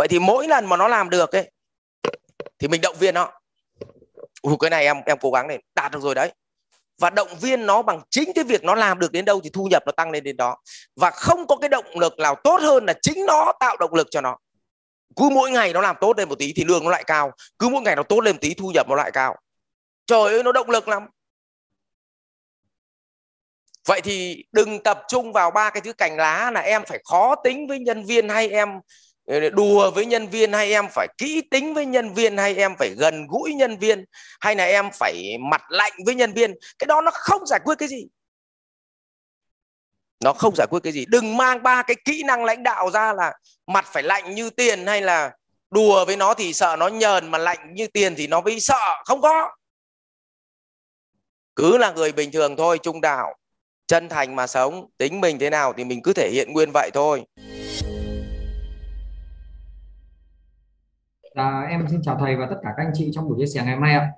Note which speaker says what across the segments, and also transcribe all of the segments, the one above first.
Speaker 1: vậy thì mỗi lần mà nó làm được ấy thì mình động viên nó. Ủa, cái này em em cố gắng này đạt được rồi đấy. Và động viên nó bằng chính cái việc nó làm được đến đâu thì thu nhập nó tăng lên đến đó. Và không có cái động lực nào tốt hơn là chính nó tạo động lực cho nó. Cứ mỗi ngày nó làm tốt lên một tí thì lương nó lại cao. Cứ mỗi ngày nó tốt lên một tí thu nhập nó lại cao. Trời ơi nó động lực lắm. Vậy thì đừng tập trung vào ba cái thứ cành lá là em phải khó tính với nhân viên hay em đùa với nhân viên hay em phải kỹ tính với nhân viên hay em phải gần gũi nhân viên hay là em phải mặt lạnh với nhân viên? Cái đó nó không giải quyết cái gì. Nó không giải quyết cái gì. Đừng mang ba cái kỹ năng lãnh đạo ra là mặt phải lạnh như tiền hay là đùa với nó thì sợ nó nhờn, mà lạnh như tiền thì nó bị sợ. Không có. Cứ là người bình thường thôi, trung đạo, chân thành mà sống, tính mình thế nào thì mình cứ thể hiện nguyên vậy thôi.
Speaker 2: À, em xin chào thầy và tất cả các anh chị trong buổi chia sẻ ngày hôm nay ạ.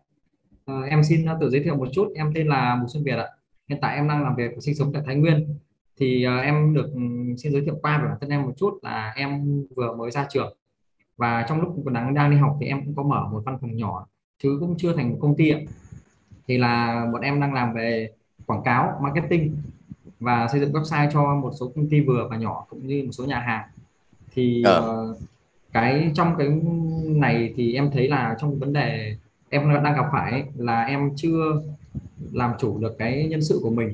Speaker 2: À, em xin tự giới thiệu một chút, em tên là Bùi Xuân Việt ạ. Hiện tại em đang làm việc và sinh sống tại Thái Nguyên. Thì uh, em được xin giới thiệu qua về bản thân em một chút là em vừa mới ra trường và trong lúc còn đang đang đi học thì em cũng có mở một văn phòng nhỏ chứ cũng chưa thành một công ty ạ. Thì là bọn em đang làm về quảng cáo, marketing và xây dựng website cho một số công ty vừa và nhỏ cũng như một số nhà hàng. Thì ờ. uh, cái trong cái này thì em thấy là trong vấn đề em đang gặp phải là em chưa làm chủ được cái nhân sự của mình.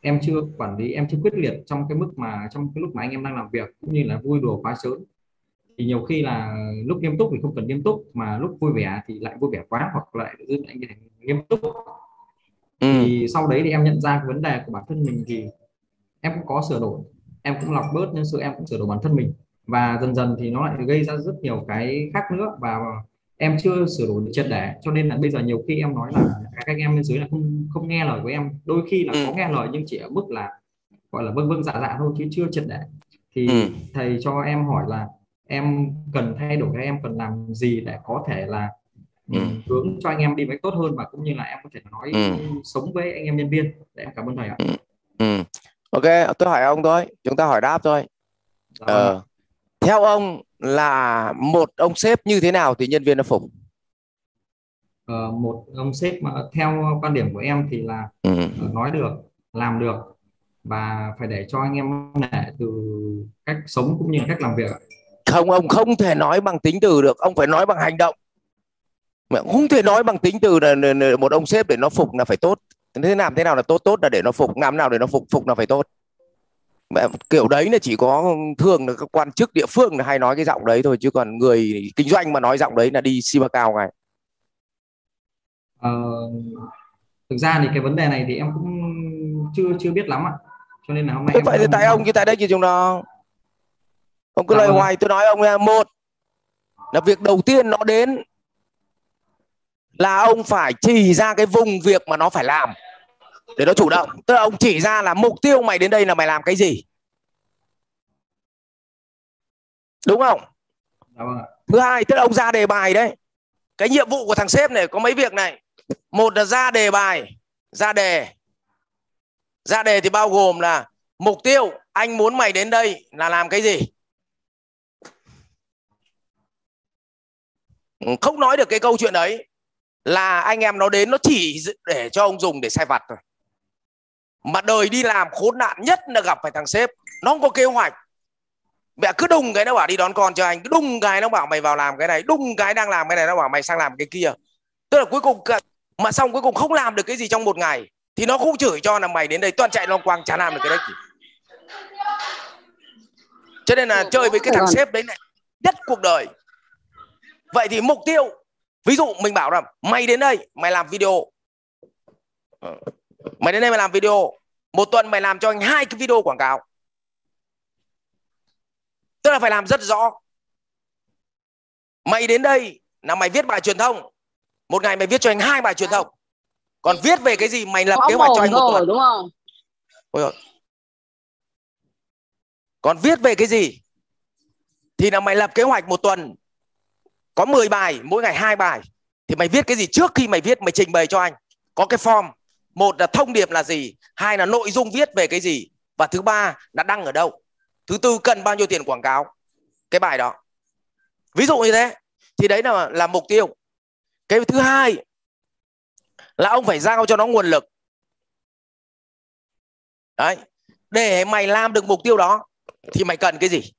Speaker 2: Em chưa quản lý em chưa quyết liệt trong cái mức mà trong cái lúc mà anh em đang làm việc cũng như là vui đùa quá sớm. Thì nhiều khi là lúc nghiêm túc thì không cần nghiêm túc mà lúc vui vẻ thì lại vui vẻ quá hoặc lại tự anh nghiêm túc. Ừ. thì sau đấy thì em nhận ra cái vấn đề của bản thân mình thì em cũng có sửa đổi. Em cũng lọc bớt nhân sự em cũng sửa đổi bản thân mình và dần dần thì nó lại gây ra rất nhiều cái khác nữa và em chưa sửa đổi triệt để cho nên là bây giờ nhiều khi em nói là các anh em bên dưới là không không nghe lời của em đôi khi là có ừ. nghe lời nhưng chỉ ở mức là gọi là vâng vâng dạ dạ thôi chứ chưa triệt để thì ừ. thầy cho em hỏi là em cần thay đổi em cần làm gì để có thể là ừ. hướng cho anh em đi với tốt hơn và cũng như là em có thể nói ừ. sống với anh em nhân viên để em cảm ơn thầy ạ. Ừ.
Speaker 1: Ừ. Ok, tôi hỏi ông thôi, chúng ta hỏi đáp thôi. Dạ vâng ờ, theo ông là một ông sếp như thế nào thì nhân viên nó phục?
Speaker 2: Ờ, một ông sếp mà theo quan điểm của em thì là ừ. Ờ, nói được làm được và phải để cho anh em nể từ cách sống cũng như cách làm việc.
Speaker 1: Không ông không thể nói bằng tính từ được ông phải nói bằng hành động. Mà không thể nói bằng tính từ là một ông sếp để nó phục là phải tốt. Thế làm thế nào là tốt tốt là để nó phục làm nào để nó phục phục là phải tốt kiểu đấy là chỉ có thường là các quan chức địa phương là hay nói cái giọng đấy thôi chứ còn người kinh doanh mà nói giọng đấy là đi si cao ngay.
Speaker 2: Ờ, thực ra thì cái vấn đề này thì em cũng chưa chưa biết lắm ạ. Cho nên là hôm nay
Speaker 1: Thế vậy thì tại ông như tại đây gì chúng nó ông cứ dạ lời vâng. hoài tôi nói ông là một là việc đầu tiên nó đến là ông phải chỉ ra cái vùng việc mà nó phải làm để nó chủ động. Tức là ông chỉ ra là mục tiêu mày đến đây là mày làm cái gì. Đúng không? Dạ vâng thứ hai tức là ông ra đề bài đấy. Cái nhiệm vụ của thằng sếp này có mấy việc này. Một là ra đề bài ra đề. Ra đề thì bao gồm là mục tiêu anh muốn mày đến đây là làm cái gì? Không nói được cái câu chuyện đấy. Là anh em nó đến nó chỉ để cho ông dùng để sai vặt thôi mà đời đi làm khốn nạn nhất là gặp phải thằng sếp. Nó không có kế hoạch. Mẹ cứ đùng cái nó bảo đi đón con cho anh. Cứ đùng cái nó bảo mày vào làm cái này. Đùng cái đang làm cái này, nó bảo mày sang làm cái kia. Tức là cuối cùng mà xong cuối cùng không làm được cái gì trong một ngày, thì nó cũng chửi cho là mày đến đây toàn chạy loang quang, chả làm được cái đấy cho nên là chơi với cái thằng sếp đấy này, nhất cuộc đời. Vậy thì mục tiêu, ví dụ mình bảo là mày đến đây, mày làm video. Ờ mày đến đây mày làm video. Một tuần mày làm cho anh hai cái video quảng cáo. Tức là phải làm rất rõ. Mày đến đây là mày viết bài truyền thông. Một ngày mày viết cho anh hai bài truyền thông. Còn viết về cái gì mày lập kế hoạch cho anh một tuần. đúng không? Ôi còn viết về cái gì thì là mày lập kế hoạch một tuần. Có 10 bài mỗi ngày hai bài. Thì mày viết cái gì trước khi mày viết mày trình bày cho anh. Có cái form một là thông điệp là gì? Hai là nội dung viết về cái gì? Và thứ ba là đăng ở đâu? Thứ tư, cần bao nhiêu tiền quảng cáo? Cái bài đó. Ví dụ như thế. Thì đấy là là mục tiêu. Cái thứ hai là ông phải giao cho nó nguồn lực. Đấy. Để mày làm được mục tiêu đó, thì mày cần cái gì?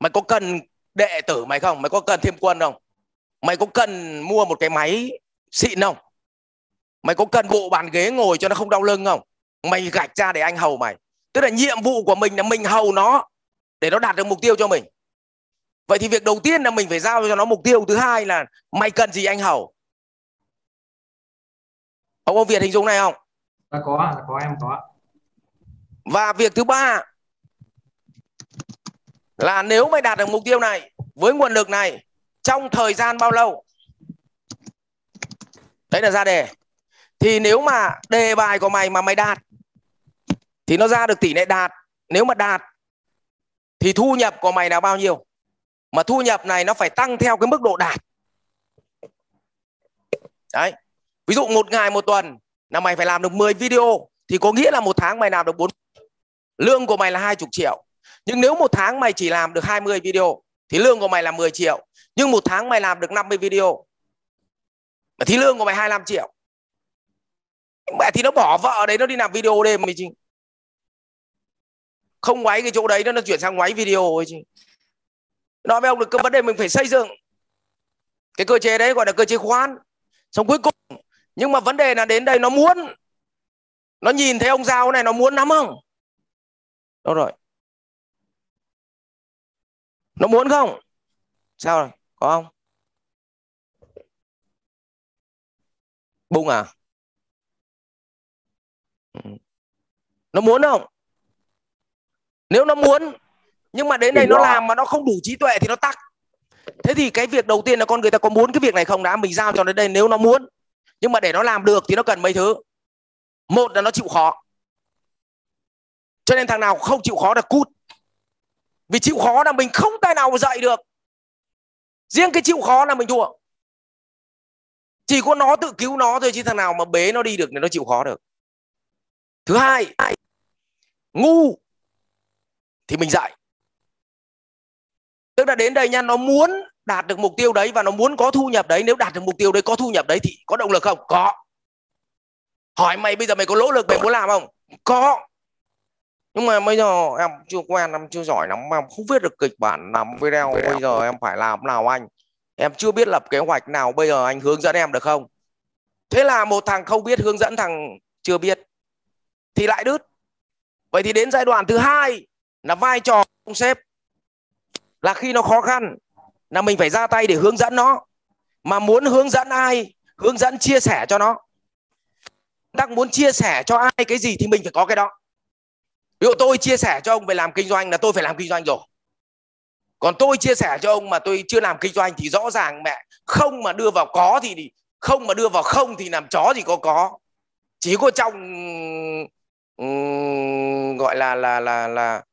Speaker 1: Mày có cần đệ tử mày không? Mày có cần thêm quân không? Mày có cần mua một cái máy xịn không? Mày có cần bộ bàn ghế ngồi cho nó không đau lưng không? Mày gạch ra để anh hầu mày. Tức là nhiệm vụ của mình là mình hầu nó để nó đạt được mục tiêu cho mình. Vậy thì việc đầu tiên là mình phải giao cho nó mục tiêu. Thứ hai là mày cần gì anh hầu? Ông ông việt hình dung này không?
Speaker 2: Đã có đã có em có
Speaker 1: và việc thứ ba là nếu mày đạt được mục tiêu này với nguồn lực này trong thời gian bao lâu? Đấy là ra đề thì nếu mà đề bài của mày mà mày đạt, thì nó ra được tỷ lệ đạt. Nếu mà đạt, thì thu nhập của mày là bao nhiêu? Mà thu nhập này nó phải tăng theo cái mức độ đạt. Đấy. Ví dụ một ngày một tuần là mày phải làm được 10 video, thì có nghĩa là một tháng mày làm được bốn. Lương của mày là 20 triệu. Nhưng nếu một tháng mày chỉ làm được 20 video, thì lương của mày là 10 triệu. Nhưng một tháng mày làm được 50 video thì lương của mày 25 triệu mẹ thì nó bỏ vợ đấy, nó đi làm video đêm mới chứ không ngoáy cái chỗ đấy, nó nó chuyển sang ngoáy video ấy chứ nói với ông được cái vấn đề mình phải xây dựng. Cái cơ chế đấy gọi là cơ chế khoán. Xong cuối cùng, nhưng mà vấn đề là đến đây nó muốn. Nó nhìn thấy ông giao này, nó muốn lắm không? Đâu rồi. Nó muốn không? Sao rồi? Có không? Bung à nó muốn không? Nếu nó muốn nhưng mà đến đây nó làm mà nó không đủ trí tuệ thì nó tắc. Thế thì cái việc đầu tiên là con người ta có muốn cái việc này không? Đã mình giao cho nó đây nếu nó muốn. Nhưng mà để nó làm được thì nó cần mấy thứ? Một là nó chịu khó. Cho nên thằng nào không chịu khó là cút. Vì chịu khó là mình không tài nào mà dạy được. Riêng cái chịu khó là mình thua. Chỉ có nó tự cứu nó thôi chứ thằng nào mà bế nó đi được thì nó chịu khó được thứ hai, ngu. Thì mình dạy. Tức là đến đây nha, nó muốn đạt được mục tiêu đấy và nó muốn có thu nhập đấy. Nếu đạt được mục tiêu đấy, có thu nhập đấy thì có động lực không? Có. Hỏi mày bây giờ mày có lỗ lực, mày muốn làm không? Có. Nhưng mà bây giờ em chưa quen, em chưa giỏi lắm, em không viết được kịch bản làm video bây giờ em phải làm nào anh? Em chưa biết lập kế hoạch nào bây giờ anh hướng dẫn em được không? Thế là một thằng không biết hướng dẫn thằng chưa biết thì lại đứt. Vậy thì đến giai đoạn thứ hai là vai trò ông sếp. Là khi nó khó khăn, là mình phải ra tay để hướng dẫn nó. Mà muốn hướng dẫn ai, hướng dẫn chia sẻ cho nó. Đang muốn chia sẻ cho ai cái gì thì mình phải có cái đó. Ví dụ tôi chia sẻ cho ông về làm kinh doanh là tôi phải làm kinh doanh rồi. Còn tôi chia sẻ cho ông mà tôi chưa làm kinh doanh thì rõ ràng mẹ, không mà đưa vào có thì không mà đưa vào không thì làm chó gì có có. Chỉ có trong um, gọi là là là là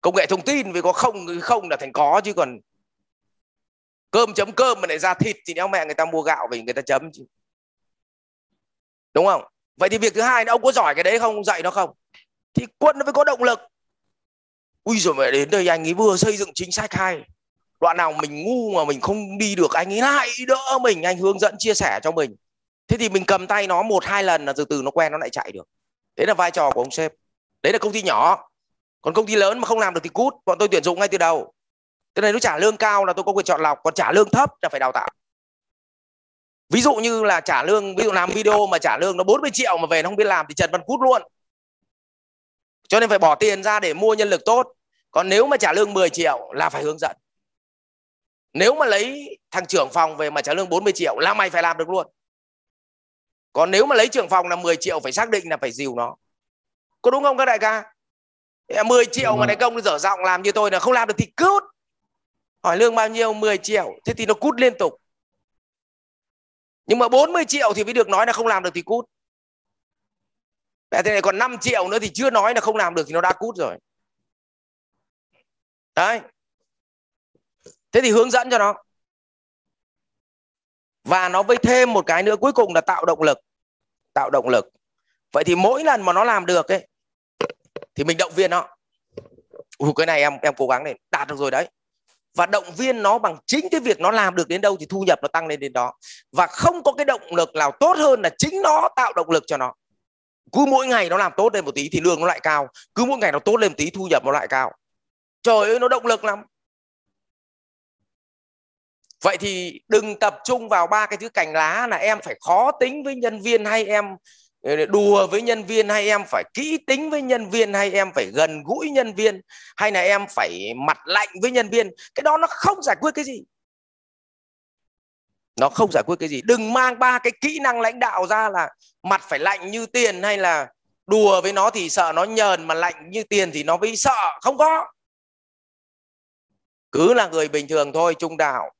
Speaker 1: công nghệ thông tin vì có không không là thành có chứ còn cơm chấm cơm mà lại ra thịt thì nếu mẹ người ta mua gạo về người ta chấm chứ. Đúng không? Vậy thì việc thứ hai ông có giỏi cái đấy không? Dạy nó không? Thì quân nó phải có động lực. Ui rồi mẹ đến đây anh ấy vừa xây dựng chính sách hay. Đoạn nào mình ngu mà mình không đi được anh ấy lại đỡ mình. Anh hướng dẫn chia sẻ cho mình. Thế thì mình cầm tay nó một hai lần là từ từ nó quen nó lại chạy được đấy là vai trò của ông sếp. Đấy là công ty nhỏ. Còn công ty lớn mà không làm được thì cút. Bọn tôi tuyển dụng ngay từ đầu. Cái này nó trả lương cao là tôi có quyền chọn lọc. Còn trả lương thấp là phải đào tạo. Ví dụ như là trả lương, ví dụ làm video mà trả lương nó 40 triệu mà về nó không biết làm thì trần văn cút luôn. Cho nên phải bỏ tiền ra để mua nhân lực tốt. Còn nếu mà trả lương 10 triệu là phải hướng dẫn. Nếu mà lấy thằng trưởng phòng về mà trả lương 40 triệu là mày phải làm được luôn còn nếu mà lấy trưởng phòng là 10 triệu phải xác định là phải dìu nó. Có đúng không các đại ca? 10 triệu mà đại công dở giọng làm như tôi là không làm được thì cút. Hỏi lương bao nhiêu? 10 triệu. Thế thì nó cút liên tục. Nhưng mà 40 triệu thì mới được nói là không làm được thì cút. Thế này còn 5 triệu nữa thì chưa nói là không làm được thì nó đã cút rồi. Đấy. Thế thì hướng dẫn cho nó và nó với thêm một cái nữa cuối cùng là tạo động lực. Tạo động lực. Vậy thì mỗi lần mà nó làm được ấy thì mình động viên nó. Ủa, cái này em em cố gắng này đạt được rồi đấy. Và động viên nó bằng chính cái việc nó làm được đến đâu thì thu nhập nó tăng lên đến đó. Và không có cái động lực nào tốt hơn là chính nó tạo động lực cho nó. Cứ mỗi ngày nó làm tốt lên một tí thì lương nó lại cao. Cứ mỗi ngày nó tốt lên một tí thu nhập nó lại cao. Trời ơi nó động lực lắm vậy thì đừng tập trung vào ba cái thứ cành lá là em phải khó tính với nhân viên hay em ờ, đùa với nhân viên hay em phải kỹ tính với nhân viên hay em phải gần gũi nhân viên hay là em phải mặt lạnh với nhân viên. Cái đó nó không giải quyết cái gì. Nó không giải quyết cái gì. Đừng mang ba cái kỹ năng lãnh đạo ra là mặt phải lạnh như tiền hay là đùa với nó thì sợ nó nhờn mà lạnh như tiền thì nó mới sợ. Không có. Cứ là người bình thường thôi, trung đạo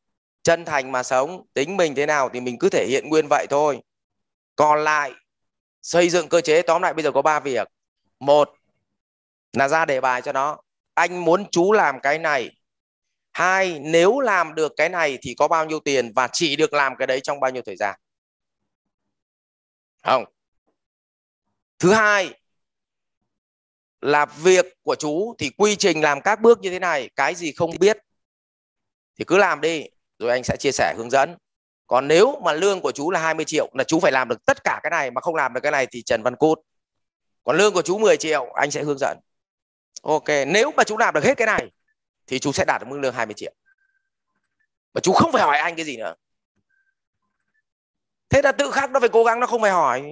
Speaker 1: chân thành mà sống, tính mình thế nào thì mình cứ thể hiện nguyên vậy thôi. Còn lại, xây dựng cơ chế, tóm lại bây giờ có ba việc. Một là ra đề bài cho nó. Anh muốn chú làm cái này. Hai, nếu làm được cái này thì có bao nhiêu tiền và chỉ được làm cái đấy trong bao nhiêu thời gian? Không. Thứ hai là việc của chú thì quy trình làm các bước như thế này, cái gì không biết thì cứ làm đi rồi anh sẽ chia sẻ hướng dẫn. Còn nếu mà lương của chú là 20 triệu là chú phải làm được tất cả cái này mà không làm được cái này thì Trần Văn Cốt còn lương của chú 10 triệu anh sẽ hướng dẫn. Ok nếu mà chú làm được hết cái này thì chú sẽ đạt được mức lương 20 triệu. Và chú không phải hỏi anh cái gì nữa. Thế là tự khắc nó phải cố gắng nó không phải hỏi.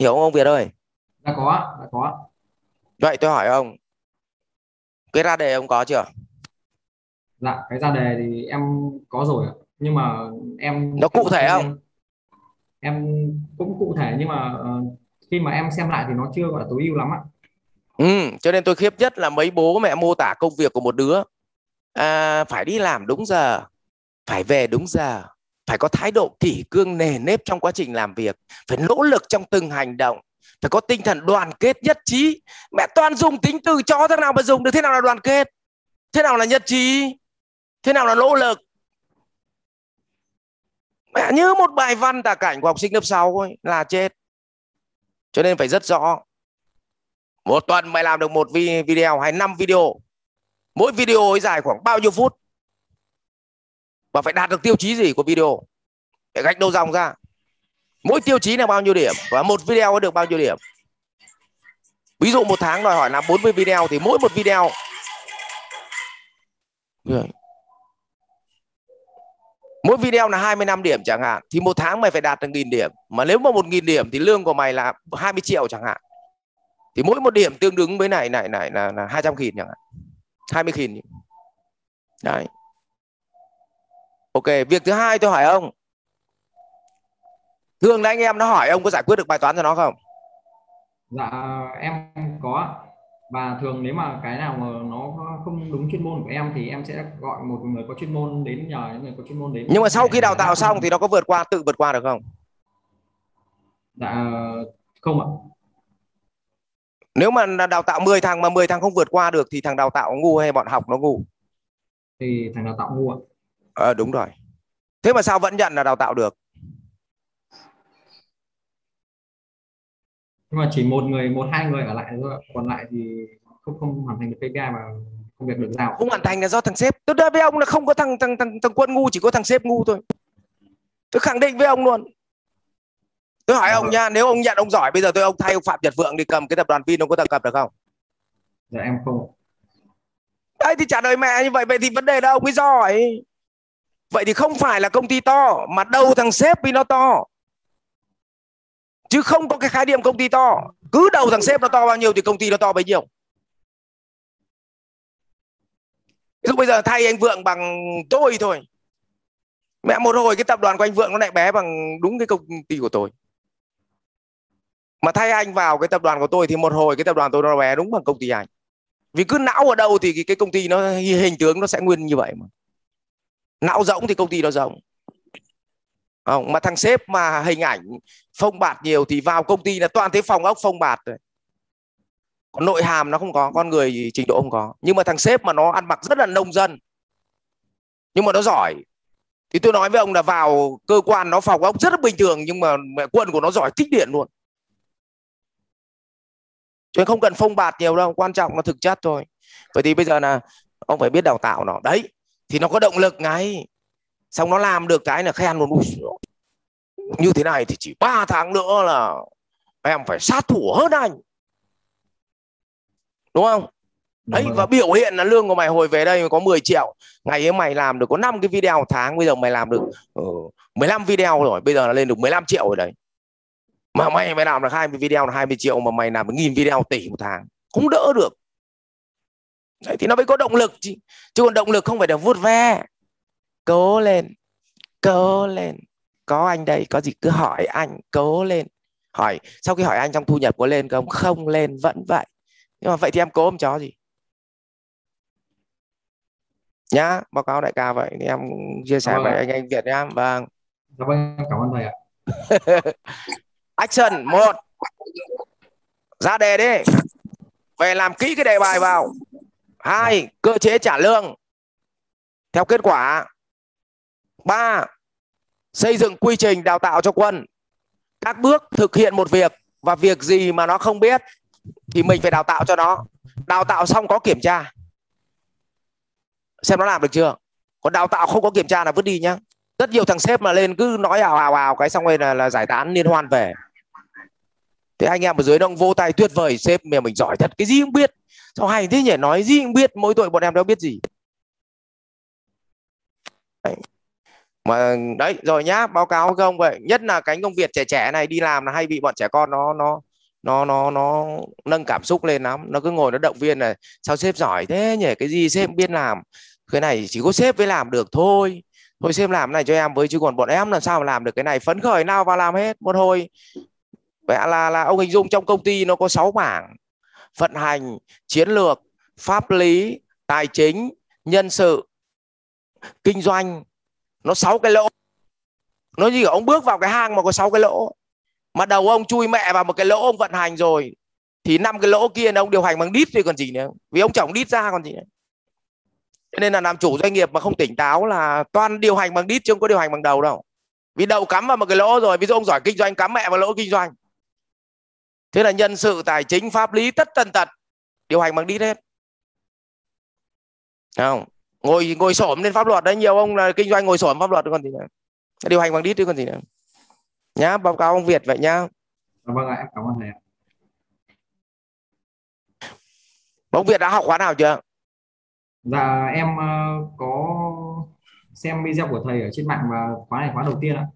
Speaker 1: Hiểu không ông Việt ơi?
Speaker 2: Đã có đã có
Speaker 1: vậy tôi hỏi ông cái ra đề ông có chưa
Speaker 2: dạ cái ra đề thì em có rồi nhưng mà em
Speaker 1: nó cụ thể không?
Speaker 2: Em cũng cụ thể nhưng mà uh, khi mà em xem lại thì nó chưa gọi là tối ưu lắm ạ.
Speaker 1: Ừ, cho nên tôi khiếp nhất là mấy bố mẹ mô tả công việc của một đứa. À, phải đi làm đúng giờ phải về đúng giờ phải có thái độ kỷ cương nề nếp trong quá trình làm việc phải nỗ lực trong từng hành động phải có tinh thần đoàn kết nhất trí. Mẹ toàn dùng tính từ cho thế nào mà dùng được thế nào là đoàn kết? Thế nào là nhất trí thế nào là nỗ lực? Mẹ như một bài văn tả cảnh của học sinh lớp 6 ấy, là chết. Cho nên phải rất rõ. Một tuần mày làm được một video hay năm video. Mỗi video ấy dài khoảng bao nhiêu phút? Và phải đạt được tiêu chí gì của video? Để gạch đầu dòng ra. Mỗi tiêu chí là bao nhiêu điểm? Và một video có được bao nhiêu điểm? Ví dụ một tháng đòi hỏi là 40 video thì mỗi một video mỗi video là 25 điểm chẳng hạn thì một tháng mày phải đạt được nghìn điểm. Mà nếu mà một nghìn điểm thì lương của mày là 20 triệu chẳng hạn. Thì mỗi một điểm tương ứng với này này này là, là 200 nghìn chẳng hạn. 20 nghìn. Đấy. Ok việc thứ hai tôi hỏi ông. Thường là anh em nó hỏi ông có giải quyết được bài toán cho nó không?
Speaker 2: Dạ em có và thường nếu mà cái nào mà nó không đúng chuyên môn của em thì em sẽ gọi một người có chuyên môn đến nhờ những người có chuyên môn đến
Speaker 1: nhưng mà sau khi đào tạo xong thì nó có vượt qua tự vượt qua được không?
Speaker 2: Dạ không ạ.
Speaker 1: Nếu mà đào tạo 10 thằng mà 10 thằng không vượt qua được thì thằng đào tạo ngu hay bọn học nó ngu?
Speaker 2: Thì thằng đào tạo ngu ạ.
Speaker 1: Ờ à, đúng rồi. Thế mà sao vẫn nhận là đào tạo được
Speaker 2: nhưng mà chỉ một người một hai người ở lại thôi còn lại thì không không hoàn thành được KPI mà công việc được giao
Speaker 1: không hoàn thành là do thằng sếp. Tôi nói với ông là không có thằng thằng thằng, thằng quân ngu chỉ có thằng sếp ngu thôi. Tôi khẳng định với ông luôn. Tôi hỏi ông nha nếu ông nhận ông giỏi bây giờ tôi ông thay ông phạm nhật vượng đi cầm cái tập đoàn vin ông có tập cầm được không?
Speaker 2: Dạ em không
Speaker 1: đấy thì trả lời mẹ như vậy vậy thì vấn đề đâu ông ấy giỏi. Vậy thì không phải là công ty to mà đâu thằng sếp vì nó to chứ không có cái khái niệm công ty to. Cứ đầu thằng sếp nó to bao nhiêu thì công ty nó to bấy nhiêu. Ví dụ bây giờ thay anh vượng bằng tôi thôi. Mẹ một hồi cái tập đoàn của anh vượng nó lại bé bằng đúng cái công ty của tôi. Mà thay anh vào cái tập đoàn của tôi thì một hồi cái tập đoàn tôi nó bé đúng bằng công ty anh. Vì cứ não ở đâu thì cái công ty nó, hình tướng nó sẽ nguyên như vậy mà. Não rỗng thì công ty nó rỗng không, mà thằng sếp mà hình ảnh phông bạt nhiều thì vào công ty là toàn thế phòng ốc phông bạt rồi. Còn nội hàm nó không có, con người trình độ không có. Nhưng mà thằng sếp mà nó ăn mặc rất là nông dân. Nhưng mà nó giỏi. Thì tôi nói với ông là vào cơ quan nó phòng ốc rất là bình thường, nhưng mà mẹ quân của nó giỏi tích điện luôn. Cho nên không cần phông bạt nhiều đâu, quan trọng là thực chất thôi. Vậy thì bây giờ là ông phải biết đào tạo nó. Đấy, thì nó có động lực ngay xong nó làm được cái là khen luôn. Như thế này thì chỉ 3 tháng nữa là em phải sát thủ hơn anh. Đúng không? Đấy và biểu hiện là lương của mày hồi về đây có 10 triệu. Ngày ấy mày làm được có 5 cái video một tháng bây giờ mày làm được uh, 15 video rồi bây giờ là lên được 15 triệu rồi đấy. Mà mày mày làm được 20 video là 20 triệu mà mày làm được nghìn video tỷ một tháng không đỡ được. Đấy, thì nó mới có động lực chứ. Chứ còn động lực không phải được vuốt ve cố lên cố lên. Có anh đây có gì cứ hỏi anh cố lên. Hỏi sau khi hỏi anh trong thu nhập có lên không? Không lên vẫn vậy. Nhưng mà vậy thì em cố em chó gì? Nhá báo cáo đại ca vậy thì em chia sẻ với anh anh Việt nhá. Vâng.
Speaker 2: Dạ vâng cảm ơn thầy ạ.
Speaker 1: Action một. Ra đề đi. Về làm kỹ cái đề bài vào. Hai cơ chế trả lương. Theo kết quả ba xây dựng quy trình đào tạo cho quân. Các bước thực hiện một việc và việc gì mà nó không biết thì mình phải đào tạo cho nó. Đào tạo xong có kiểm tra. Xem nó làm được chưa? Còn đào tạo không có kiểm tra là vứt đi nhá. Rất nhiều thằng sếp mà lên cứ nói ào ào ào cái xong rồi là, là giải tán liên hoan về. Thế anh em ở dưới đông vô tay tuyệt vời sếp mà mình giỏi thật cái gì cũng biết. Sao hay thế nhỉ? Nói gì cũng biết mỗi tội bọn em đâu biết gì. Đấy mà, đấy, rồi nhá, báo cáo không vậy. Nhất là cánh công việc trẻ trẻ này đi làm là hay bị bọn trẻ con nó nó nó nó nó nâng cảm xúc lên lắm. Nó cứ ngồi nó động viên là sao sếp giỏi thế nhỉ? Cái gì sếp biết làm. Cái này chỉ có sếp mới làm được thôi. Thôi sếp làm này cho em với, chứ còn bọn em làm sao mà làm được cái này. Phấn khởi nào vào làm hết, một hồi. Vậy là là ông hình dung trong công ty nó có 6 mảng. Vận hành, chiến lược, pháp lý, tài chính, nhân sự, kinh doanh nó sáu cái lỗ. Nó gì ông bước vào cái hang mà có sáu cái lỗ. Mà đầu ông chui mẹ vào một cái lỗ ông vận hành rồi, thì năm cái lỗ kia ông điều hành bằng đít thì còn gì nữa. Vì ông chồng đít ra còn gì nữa. Cho nên là làm chủ doanh nghiệp mà không tỉnh táo là toàn điều hành bằng đít chứ không có điều hành bằng đầu đâu. Vì đầu cắm vào một cái lỗ rồi, ví dụ ông giỏi kinh doanh, cắm mẹ vào lỗ kinh doanh. Thế là nhân sự, tài chính, pháp lý, tất tần tật, điều hành bằng đít hết. Không? Ngồi ngồi xổm lên pháp luật đấy nhiều ông là kinh doanh ngồi xổm pháp luật còn gì nữa. Điều hành bằng đít chứ còn gì nữa. Nhá báo cáo ông Việt vậy nhá.
Speaker 2: Vâng ạ cảm ơn thầy ạ.
Speaker 1: Ông Việt đã học khóa nào chưa?
Speaker 2: Dạ em uh, có xem video của thầy ở trên mạng và khóa này khóa đầu tiên ạ.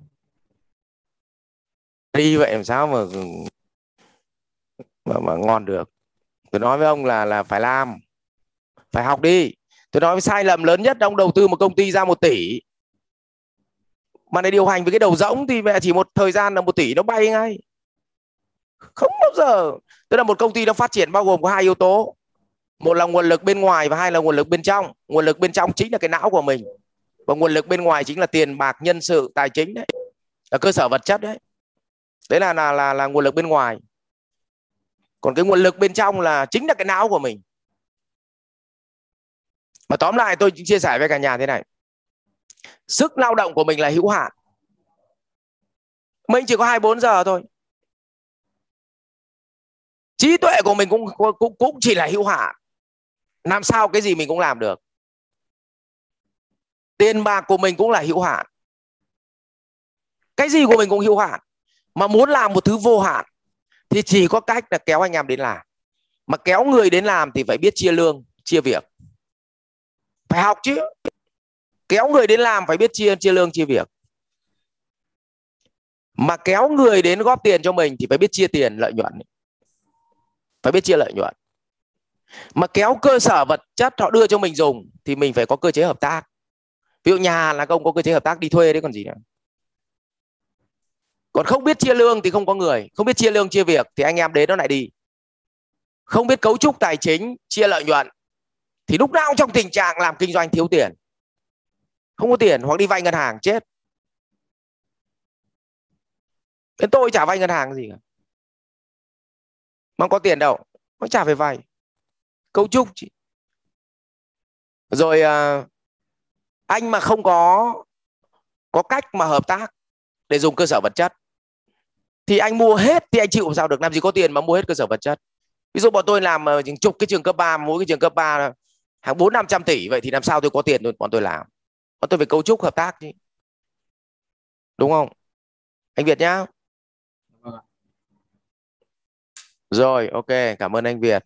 Speaker 1: Đi vậy làm sao mà mà, mà ngon được. Tôi nói với ông là là phải làm phải học đi tôi nói sai lầm lớn nhất ông đầu tư một công ty ra một tỷ. Mà này điều hành với cái đầu rỗng thì mẹ chỉ một thời gian là một tỷ nó bay ngay. Không bao giờ. Tức là một công ty nó phát triển bao gồm có hai yếu tố. Một là nguồn lực bên ngoài và hai là nguồn lực bên trong. Nguồn lực bên trong chính là cái não của mình. Và nguồn lực bên ngoài chính là tiền bạc nhân sự tài chính đấy. Là cơ sở vật chất đấy. Đấy là là là, là nguồn lực bên ngoài. Còn cái nguồn lực bên trong là chính là cái não của mình mà tóm lại tôi chia sẻ với cả nhà thế này. Sức lao động của mình là hữu hạn. Mình chỉ có 24 giờ thôi. Trí tuệ của mình cũng cũng cũng chỉ là hữu hạn. Làm sao cái gì mình cũng làm được. Tiền bạc của mình cũng là hữu hạn. Cái gì của mình cũng hữu hạn. Mà muốn làm một thứ vô hạn, thì chỉ có cách là kéo anh em đến làm. Mà kéo người đến làm thì phải biết chia lương, chia việc phải học chứ. Kéo người đến làm phải biết chia chia lương, chia việc. Mà kéo người đến góp tiền cho mình thì phải biết chia tiền, lợi nhuận. Phải biết chia lợi nhuận. Mà kéo cơ sở vật chất họ đưa cho mình dùng thì mình phải có cơ chế hợp tác. Ví dụ nhà là công có cơ chế hợp tác, đi thuê đấy còn gì nữa. Còn không biết chia lương thì không có người. Không biết chia lương, chia việc thì anh em đến nó lại đi. Không biết cấu trúc tài chính, chia lợi nhuận thì lúc nào trong tình trạng làm kinh doanh thiếu tiền. Không có tiền hoặc đi vay ngân hàng, chết. Đến tôi trả vay ngân hàng gì cả. Mà có tiền đâu nó trả về vay. Cấu trúc chị. Rồi à, anh mà không có có cách mà hợp tác để dùng cơ sở vật chất, thì anh mua hết, thì anh chịu sao được? Làm gì có tiền mà mua hết cơ sở vật chất? Ví dụ bọn tôi làm những chục cái trường cấp 3 mỗi cái trường cấp 3 hàng bốn năm trăm tỷ vậy thì làm sao tôi có tiền bọn tôi làm? Bọn tôi phải cấu trúc hợp tác chứ. Đúng không? Anh Việt nhá. Rồi ok cảm ơn anh Việt